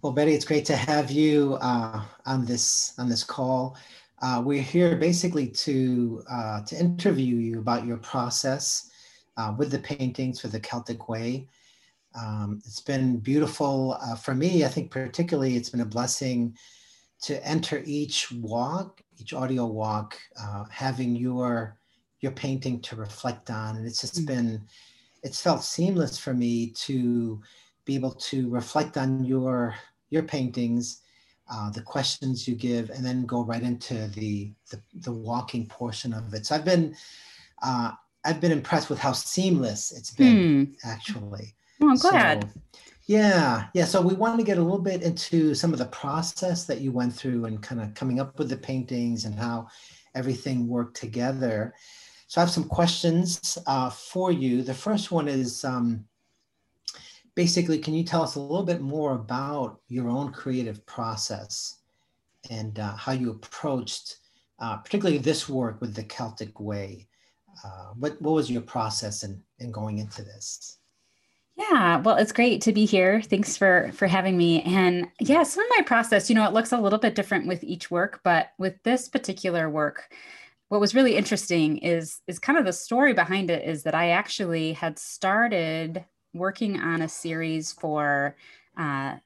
Well, Betty, it's great to have you uh, on this on this call. Uh, we're here basically to uh, to interview you about your process uh, with the paintings for the Celtic Way. Um, it's been beautiful uh, for me. I think particularly it's been a blessing to enter each walk, each audio walk, uh, having your your painting to reflect on, and it's just mm-hmm. been it's felt seamless for me to be able to reflect on your your paintings, uh, the questions you give, and then go right into the the, the walking portion of it. So I've been uh, I've been impressed with how seamless it's been hmm. actually. Oh, I'm glad. So, yeah, yeah. So we wanted to get a little bit into some of the process that you went through and kind of coming up with the paintings and how everything worked together. So I have some questions uh, for you. The first one is um, basically, can you tell us a little bit more about your own creative process and uh, how you approached, uh, particularly this work with the Celtic Way? Uh, what, what was your process in, in going into this? Yeah, well, it's great to be here. Thanks for for having me. And yeah, some of my process, you know, it looks a little bit different with each work, but with this particular work, what was really interesting is is kind of the story behind it is that I actually had started working on a series for uh,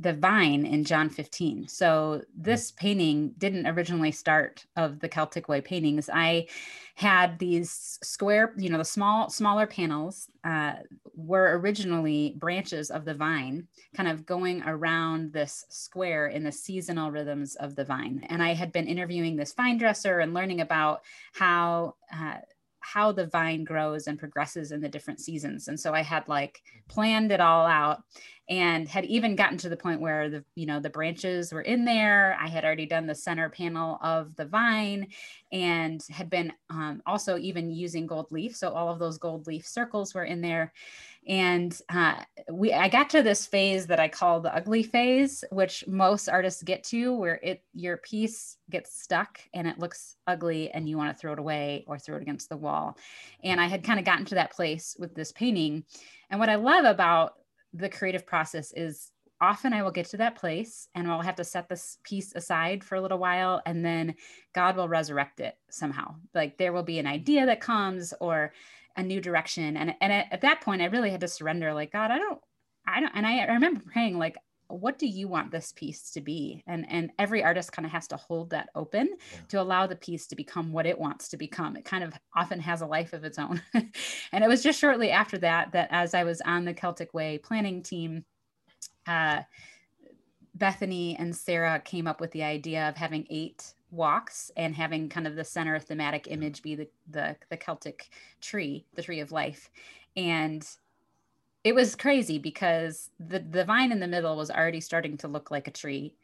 the vine in John 15. So this painting didn't originally start of the Celtic Way paintings. I had these square, you know, the small, smaller panels uh, were originally branches of the vine, kind of going around this square in the seasonal rhythms of the vine. And I had been interviewing this vine dresser and learning about how uh, how the vine grows and progresses in the different seasons. And so I had like planned it all out and had even gotten to the point where the you know the branches were in there. I had already done the center panel of the vine and had been um, also even using gold leaf. So all of those gold leaf circles were in there and uh, we i got to this phase that i call the ugly phase which most artists get to where it your piece gets stuck and it looks ugly and you want to throw it away or throw it against the wall and i had kind of gotten to that place with this painting and what i love about the creative process is often I will get to that place and I'll have to set this piece aside for a little while and then God will resurrect it somehow. Like there will be an idea that comes or a new direction. And, and at, at that point, I really had to surrender like, God, I don't, I don't, and I, I remember praying like, what do you want this piece to be and and every artist kind of has to hold that open yeah. to allow the piece to become what it wants to become it kind of often has a life of its own and it was just shortly after that that as i was on the celtic way planning team uh, bethany and sarah came up with the idea of having eight walks and having kind of the center thematic image be the, the the celtic tree the tree of life. And it was crazy because the the vine in the middle was already starting to look like a tree.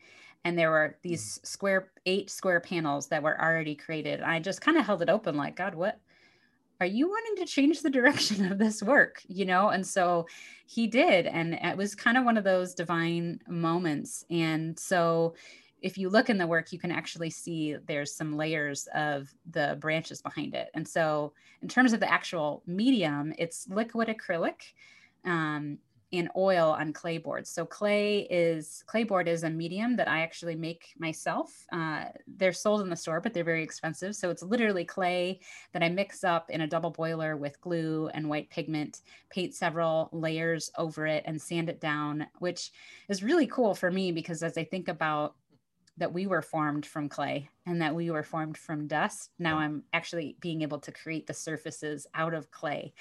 And there were these mm. square eight square panels that were already created. I just kind of held it open like god what are you wanting to change the direction of this work? You know? And so he did. And it was kind of one of those divine moments. And so if you look in the work, you can actually see there's some layers of the branches behind it. And so, in terms of the actual medium, it's liquid acrylic um, in oil on clay boards. So, clay is clay board is a medium that I actually make myself. Uh, they're sold in the store, but they're very expensive. So, it's literally clay that I mix up in a double boiler with glue and white pigment, paint several layers over it, and sand it down, which is really cool for me because as I think about that we were formed from clay and that we were formed from dust. Now I'm actually being able to create the surfaces out of clay.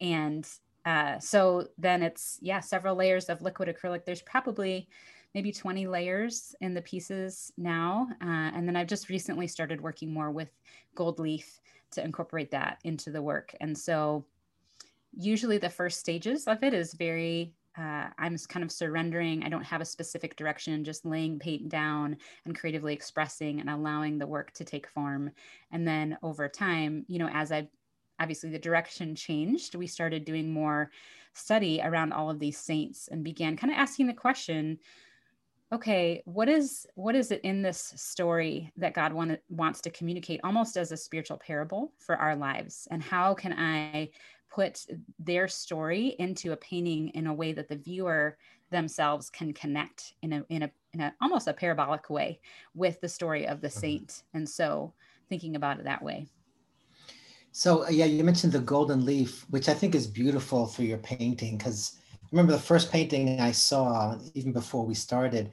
And uh, so then it's, yeah, several layers of liquid acrylic. There's probably maybe 20 layers in the pieces now. Uh, and then I've just recently started working more with gold leaf to incorporate that into the work. And so usually the first stages of it is very uh, I'm kind of surrendering. I don't have a specific direction, just laying paint down and creatively expressing and allowing the work to take form. And then over time, you know, as I obviously the direction changed, we started doing more study around all of these saints and began kind of asking the question okay what is what is it in this story that god want, wants to communicate almost as a spiritual parable for our lives and how can i put their story into a painting in a way that the viewer themselves can connect in a in a in a almost a parabolic way with the story of the mm-hmm. saint and so thinking about it that way so uh, yeah you mentioned the golden leaf which i think is beautiful for your painting because i remember the first painting i saw even before we started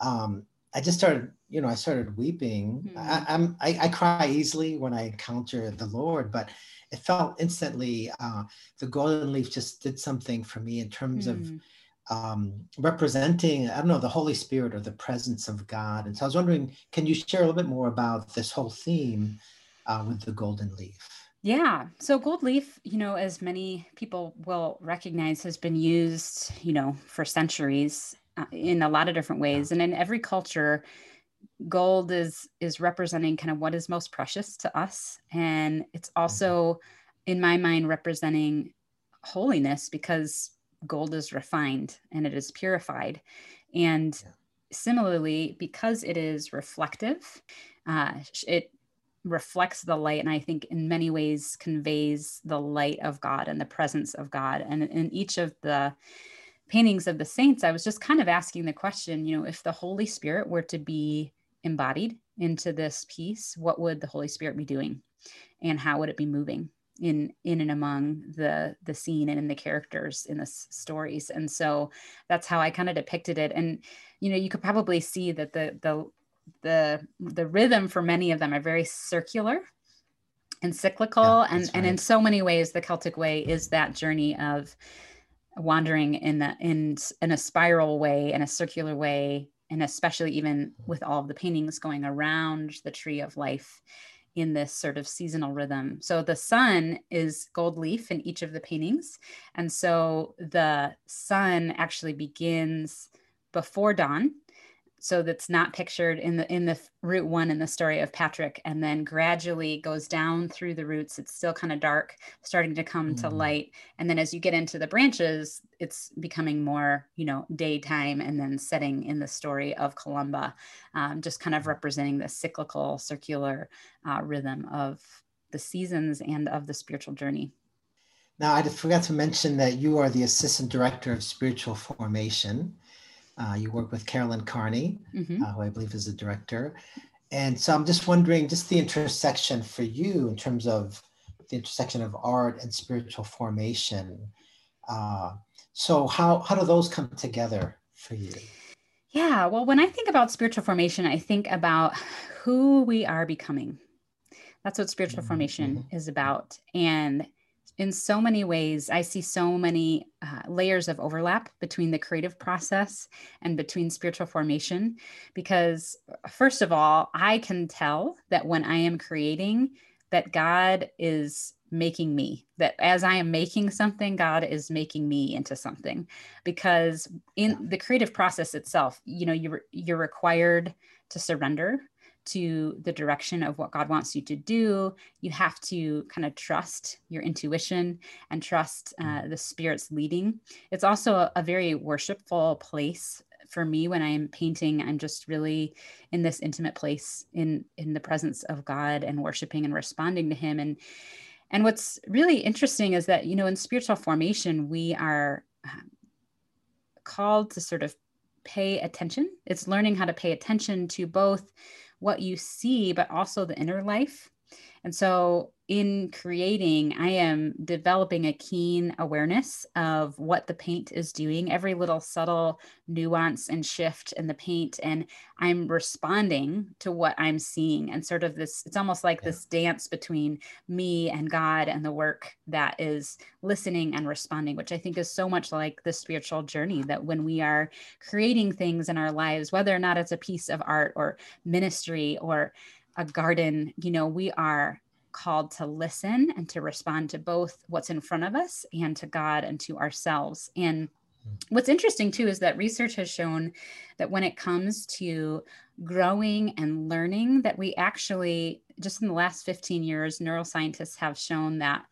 um, i just started you know i started weeping mm-hmm. I, I'm, I, I cry easily when i encounter the lord but it felt instantly uh, the golden leaf just did something for me in terms mm. of um, representing, I don't know, the Holy Spirit or the presence of God. And so I was wondering, can you share a little bit more about this whole theme uh, with the golden leaf? Yeah. So gold leaf, you know, as many people will recognize, has been used, you know, for centuries uh, in a lot of different ways. And in every culture, gold is is representing kind of what is most precious to us. And it's mm-hmm. also in my mind representing holiness because gold is refined and it is purified. And similarly because it is reflective uh, it reflects the light and i think in many ways conveys the light of god and the presence of god. And in each of the paintings of the saints i was just kind of asking the question you know if the holy spirit were to be embodied into this piece, what would the Holy Spirit be doing? And how would it be moving in in and among the the scene and in the characters in the stories? And so that's how I kind of depicted it. And you know, you could probably see that the the the the rhythm for many of them are very circular and cyclical yeah, and right. and in so many ways the celtic way is that journey of wandering in the in in a spiral way in a circular way and especially even with all of the paintings going around the tree of life in this sort of seasonal rhythm. So the sun is gold leaf in each of the paintings. And so the sun actually begins before dawn so that's not pictured in the in the root one in the story of patrick and then gradually goes down through the roots. It's still kind of dark starting to come mm. to light. And then as you get into the branches it's becoming more you know daytime and then setting in the story of columba um, just kind of representing the cyclical circular uh, rhythm of the seasons and of the spiritual journey. Now i forgot to mention that you are the assistant director of spiritual formation uh, you work with Carolyn Carney, mm-hmm. uh, who I believe is the director. And so I'm just wondering, just the intersection for you in terms of the intersection of art and spiritual formation. Uh, so how how do those come together for you? Yeah, well, when I think about spiritual formation, I think about who we are becoming. That's what spiritual mm-hmm. formation mm-hmm. is about, and in so many ways, I see so many uh, layers of overlap between the creative process and between spiritual formation. Because, first of all, I can tell that when I am creating, that God is making me that as i am making something god is making me into something because in the creative process itself you know you're you're required to surrender to the direction of what God wants you to do. You have to kind of trust your intuition and trust uh, mm. the Spirit's leading. It's also a, a very worshipful place for me when i'm painting i'm just really in this intimate place in in the presence of god and worshiping and responding to him and and what's really interesting is that you know in spiritual formation we are um, called to sort of pay attention it's learning how to pay attention to both what you see, but also the inner life. And so in creating, I am developing a keen awareness of what the paint is doing, every little subtle nuance and shift in the paint. And I'm responding to what I'm seeing. And sort of this, it's almost like yeah. this dance between me and God and the work that is listening and responding, which I think is so much like the spiritual journey that when we are creating things in our lives, whether or not it's a piece of art or ministry or a garden, you know, we are called to listen and to respond to both what's in front of us and to God and to ourselves. And what's interesting too is that research has shown that when it comes to growing and learning, that we actually, just in the last 15 years, neuroscientists have shown that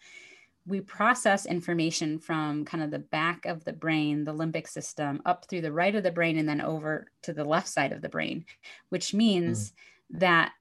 we process information from kind of the back of the brain, the limbic system, up through the right of the brain and then over to the left side of the brain, which means mm. that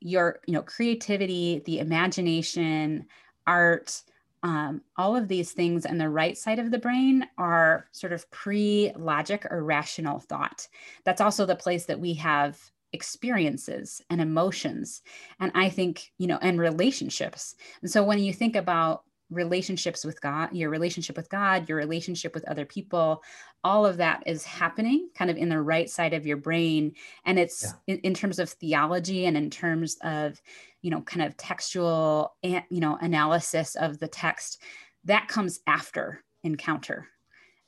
your you know creativity the imagination art um, all of these things in the right side of the brain are sort of pre logic or rational thought. That's also the place that we have experiences and emotions. And I think, you know, and relationships. And so when you think about relationships with God, your relationship with God, your relationship with other people, all of that is happening kind of in the right side of your brain. And it's yeah. in, in, terms of theology and in terms of, you know, kind of textual, and, you know, analysis of the text that comes after encounter.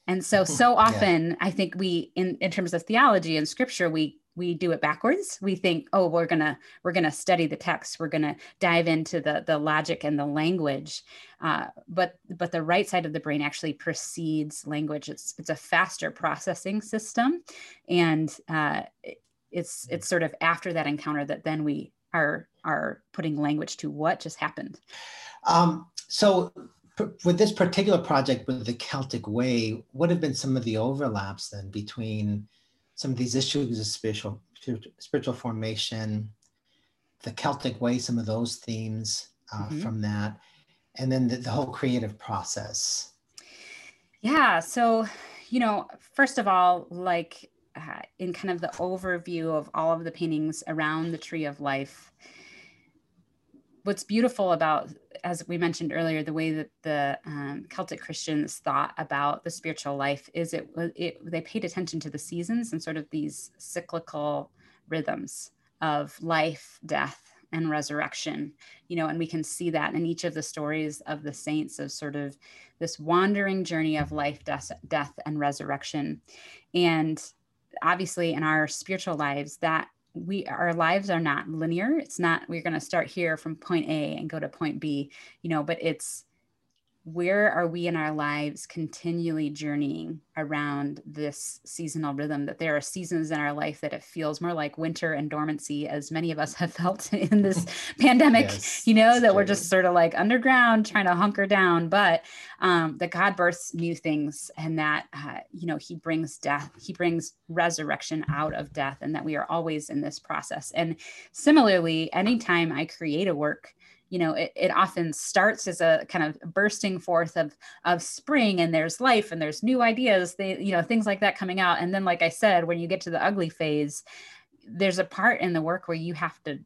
And so, mm-hmm. so often yeah. I think we, in, in terms of theology and scripture, we we do it backwards. We think oh we're gonna we're gonna study the text. We're gonna dive into the the logic and the language. Uh, but but the right side of the brain actually precedes language. It's it's a faster processing system. And uh, it's it's sort of after that encounter that then we are are putting language to what just happened. Um, so with this particular project with the celtic way what have been some of the overlaps then between some of these issues of spiritual spiritual formation, the Celtic way, some of those themes uh, mm-hmm. from that, and then the, the whole creative process. Yeah. So, you know, first of all, like uh, in kind of the overview of all of the paintings around the tree of life, what's beautiful about as we mentioned earlier the way that the um, celtic christians thought about the spiritual life is it, it they paid attention to the seasons and sort of these cyclical rhythms of life death and resurrection you know and we can see that in each of the stories of the saints of sort of this wandering journey of life death, death and resurrection. And obviously in our spiritual lives that we our lives are not linear. It's not we're going to start here from point a and go to point b you know but it's where are we in our lives continually journeying around this seasonal rhythm that there are seasons in our life that it feels more like winter and dormancy as many of us have felt in this pandemic yes, you know that true. we're just sort of like underground trying to hunker down but um, that god births new things and that uh, you know he brings death he brings resurrection out of death and that we are always in this process and similarly anytime i create a work you know it, it often starts as a kind of bursting forth of of spring and there's life and there's new ideas they you know things like that coming out. And then like i said when you get to the ugly phase there's a part in the work where you have to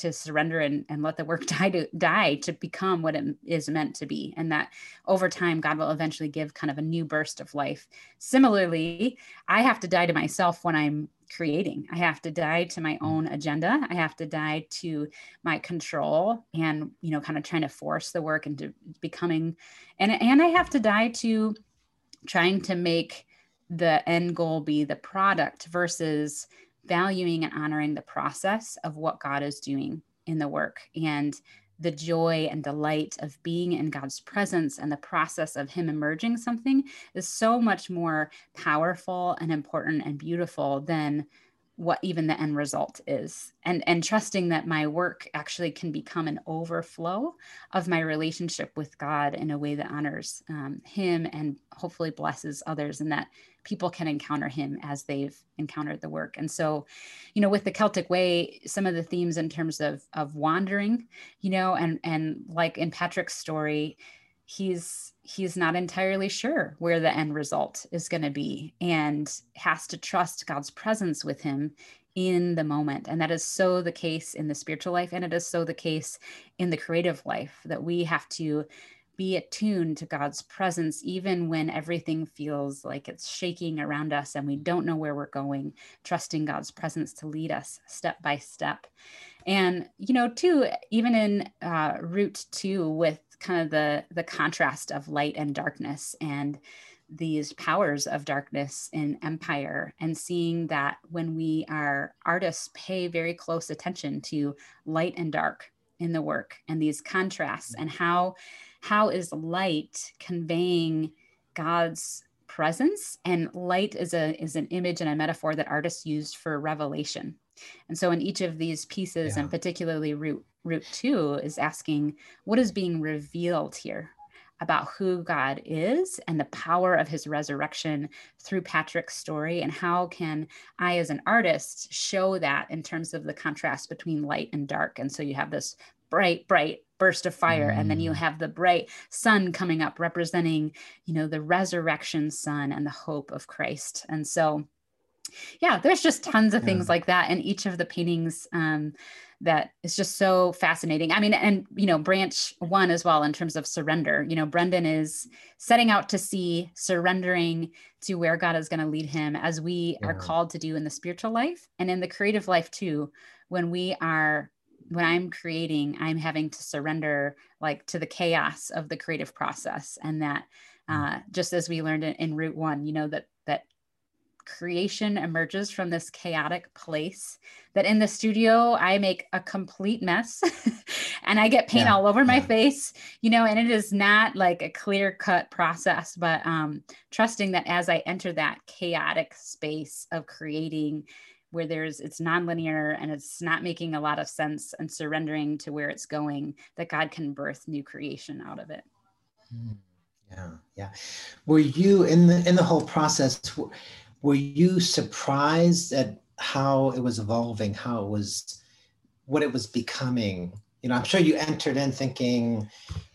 to surrender and, and let the work die to die to become what it is meant to be and that over time god will eventually give kind of a new burst of life similarly i have to die to myself when i'm creating. I have to die to my own agenda. I have to die to my control and, you know, kind of trying to force the work into becoming and and I have to die to trying to make the end goal be the product versus valuing and honoring the process of what God is doing in the work. And the joy and delight of being in God's presence and the process of Him emerging something is so much more powerful and important and beautiful than what even the end result is and and trusting that my work actually can become an overflow of my relationship with god in a way that honors um, him and hopefully blesses others and that people can encounter him as they've encountered the work. And so you know with the celtic way some of the themes in terms of of wandering you know and and like in patrick's story he's he's not entirely sure where the end result is going to be and has to trust God's presence with him in the moment. And that is so the case in the spiritual life and it is so the case in the creative life that we have to be attuned to God's presence even when everything feels like it's shaking around us and we don't know where we're going trusting God's presence to lead us step by step. And you know too even in uh, root 2 with kind of the the contrast of light and darkness and these powers of darkness in empire and seeing that when we are artists pay very close attention to light and dark in the work and these contrasts and how how is light conveying god's presence? And light is a is an image and a metaphor that artists use for revelation. And so in each of these pieces yeah. and particularly root root two is asking what is being revealed here about who God is and the power of his resurrection through Patrick's story? And how can I as an artist show that in terms of the contrast between light and dark? And so you have this bright, bright burst of fire. And then you mm. have the bright sun coming up, representing, you know, the resurrection sun and the hope of Christ. And so, yeah, there's just tons of yeah. things like that. And each of the paintings, um, that is just so fascinating. I mean, and you know, branch one as well in terms of surrender. You know, Brendan is setting out to sea surrendering to where God is going to lead him as we yeah. are called to do in the spiritual life and in the creative life too. When we are when I'm creating, I'm having to surrender like to the chaos of the creative process. And that mm. uh, just as we learned in, in root one, you know, that that creation emerges from this chaotic place that in the studio I make a complete mess and I get paint yeah, all over my face, you know, and it is not like a clear cut process, but um, trusting that as I enter that chaotic space of creating where there's it's nonlinear and it's not making a lot of sense and surrendering to where it's going, that God can birth new creation out of it. Hmm. Yeah, yeah. Were you in the in the whole process? were you surprised at how it was evolving, how it was, what it was becoming? You know, I'm sure you entered in thinking,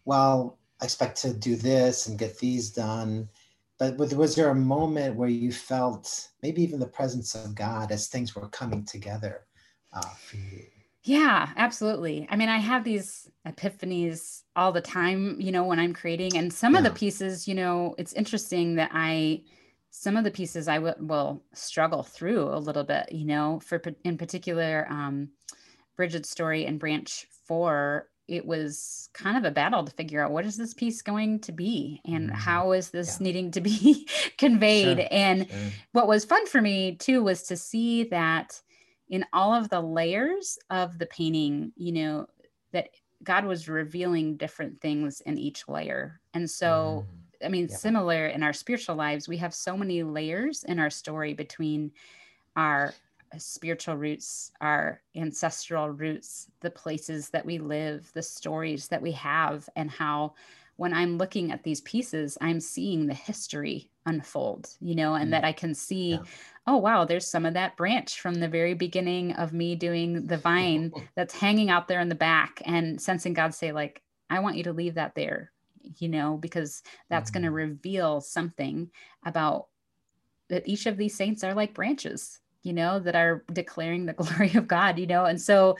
well, I expect to do this and get these done. But was there a moment where you felt maybe even the presence of God as things were coming together uh, for you? Yeah, absolutely. I mean, I have these epiphanies all the time, you know, when I'm creating. And some yeah. of the pieces, you know, it's interesting that I, some of the pieces I w- will struggle through a little bit, you know, for in particular, um, Bridget's story and branch four, it was kind of a battle to figure out what is this piece going to be and mm-hmm. how is this yeah. needing to be conveyed. Sure. And sure. what was fun for me too was to see that in all of the layers of the painting, you know, that God was revealing different things in each layer. And so mm I mean, yeah. similar in our spiritual lives, we have so many layers in our story between our spiritual roots, our ancestral roots, the places that we live, the stories that we have, and how when I'm looking at these pieces, I'm seeing the history unfold, you know, and mm. that I can see, yeah. oh, wow, there's some of that branch from the very beginning of me doing the vine that's hanging out there in the back and sensing God say, like, I want you to leave that there you know, because that's mm-hmm. going to reveal something about that each of these saints are like branches you know that are declaring the glory of god you know? And so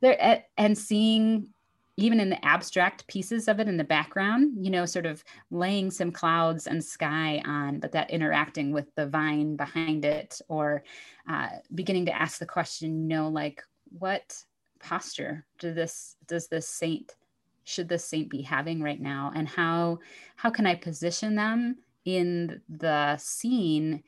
there and seeing even in the abstract pieces of it in the background you know sort of laying some clouds and sky on but that interacting with the vine behind it or uh, beginning to ask the question you know like what posture do this does this saint should this saint be having right now? And how how can i position them in the scene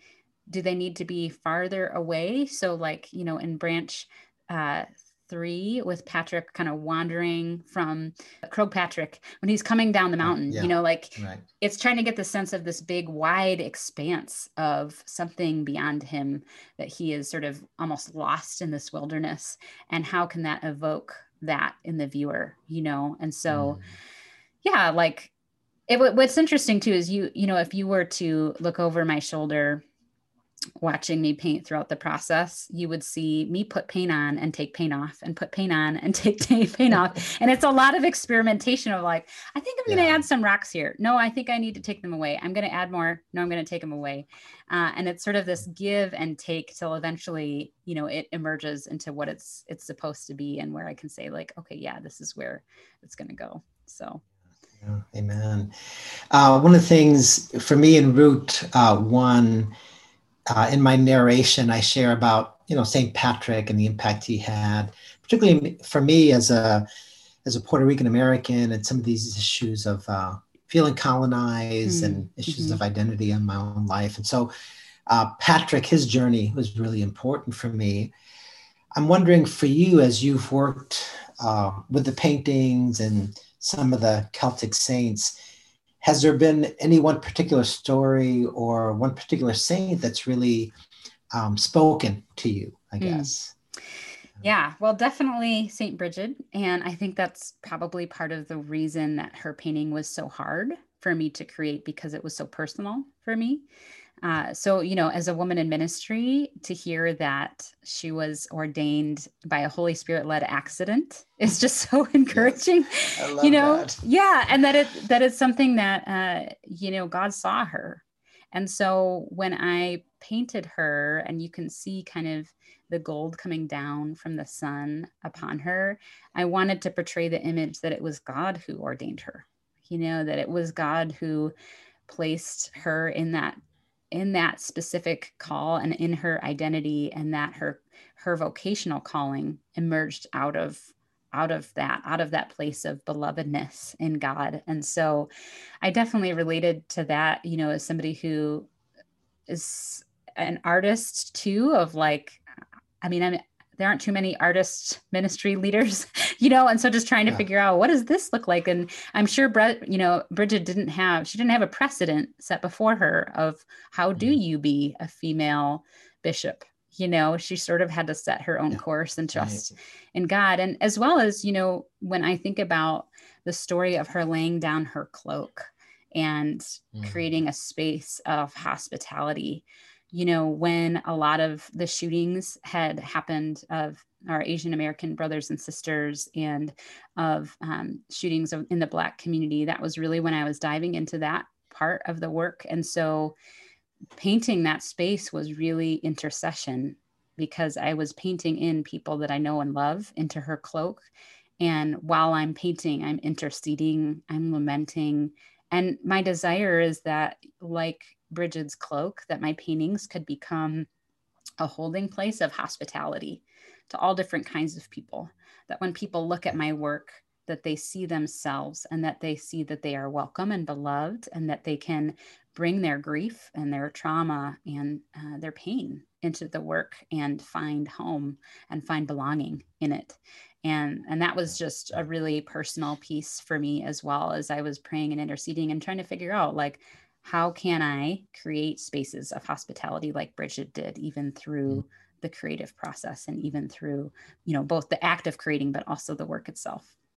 do they need to be farther away so like you know in branch uh, three with Patrick kind of wandering from Croagh Patrick when he's coming down the mountain. Yeah, you know, like right. it's trying to get the sense of this big, wide expanse of something beyond him that he is sort of almost lost in this wilderness. And how can that evoke that in the viewer you know and so mm. yeah like it, what's interesting too is you you know if you were to look over my shoulder watching me paint throughout the process, you would see me put paint on and take paint off and put paint on and take paint off. And it's a lot of experimentation of like, I think I'm going to yeah. add some rocks here. No, I think I need to take them away. I'm going to add more. No, I'm going to take them away. Uh, and it's sort of this give and take till eventually, you know, it emerges into what it's it's supposed to be and where I can say like, okay, yeah, this is where it's going to go. So. Yeah, amen. Uh, one of the things for me in Root uh, One uh, in my narration, I share about you know Saint Patrick and the impact he had, particularly for me as a as a Puerto Rican American, and some of these issues of uh, feeling colonized mm-hmm. and issues mm-hmm. of identity in my own life. And so, uh, Patrick, his journey was really important for me. I'm wondering for you, as you've worked uh, with the paintings and some of the Celtic saints, has there been any one particular story or one particular saint that's really um, spoken to you i hmm. guess mm. yeah well definitely saint bridget and i think that's probably part of the reason that her painting was so hard for me to create because it was so personal for me Uh, so, you know, as a woman in ministry, to hear that she was ordained by a Holy Spirit led accident is just so encouraging. Yes. you know, that. yeah, and that it that it's something that uh, you know God saw her, and so when I painted her, and you can see kind of the gold coming down from the sun upon her, I wanted to portray the image that it was God who ordained her. You know, that it was God who placed her in that in that specific call and in her identity and that her her vocational calling emerged out of out of that out of that place of belovedness in god. And so i definitely related to that you know as somebody who is an artist too of like i mean i'm there aren't too many artist ministry leaders, you know, and so just trying to yeah. figure out what does this look like. And I'm sure Brett, you know, Bridget didn't have she didn't have a precedent set before her of how do mm-hmm. you be a female bishop. You know, she sort of had to set her own yeah. course and trust right. in God. And as well as, you know, when I think about the story of her laying down her cloak and mm. creating a space of hospitality you know, when a lot of the shootings had happened of our Asian American brothers and sisters and of um, shootings in the Black community, that was really when I was diving into that part of the work. And so painting that space was really intercession because I was painting in people that I know and love into her cloak. And while I'm painting, I'm interceding, I'm lamenting. And my desire is that, like Bridget's cloak that my paintings could become a holding place of hospitality to all different kinds of people. That when people look at my work, that they see themselves and that they see that they are welcome and beloved and that they can bring their grief and their trauma and uh, their pain into the work and find home and find belonging in it and and that was just a really personal piece for me as well as i was praying and interceding and trying to figure out like how can I create spaces of hospitality like Bridget did, even through mm. the creative process and even through, you know, both the act of creating, but also the work itself.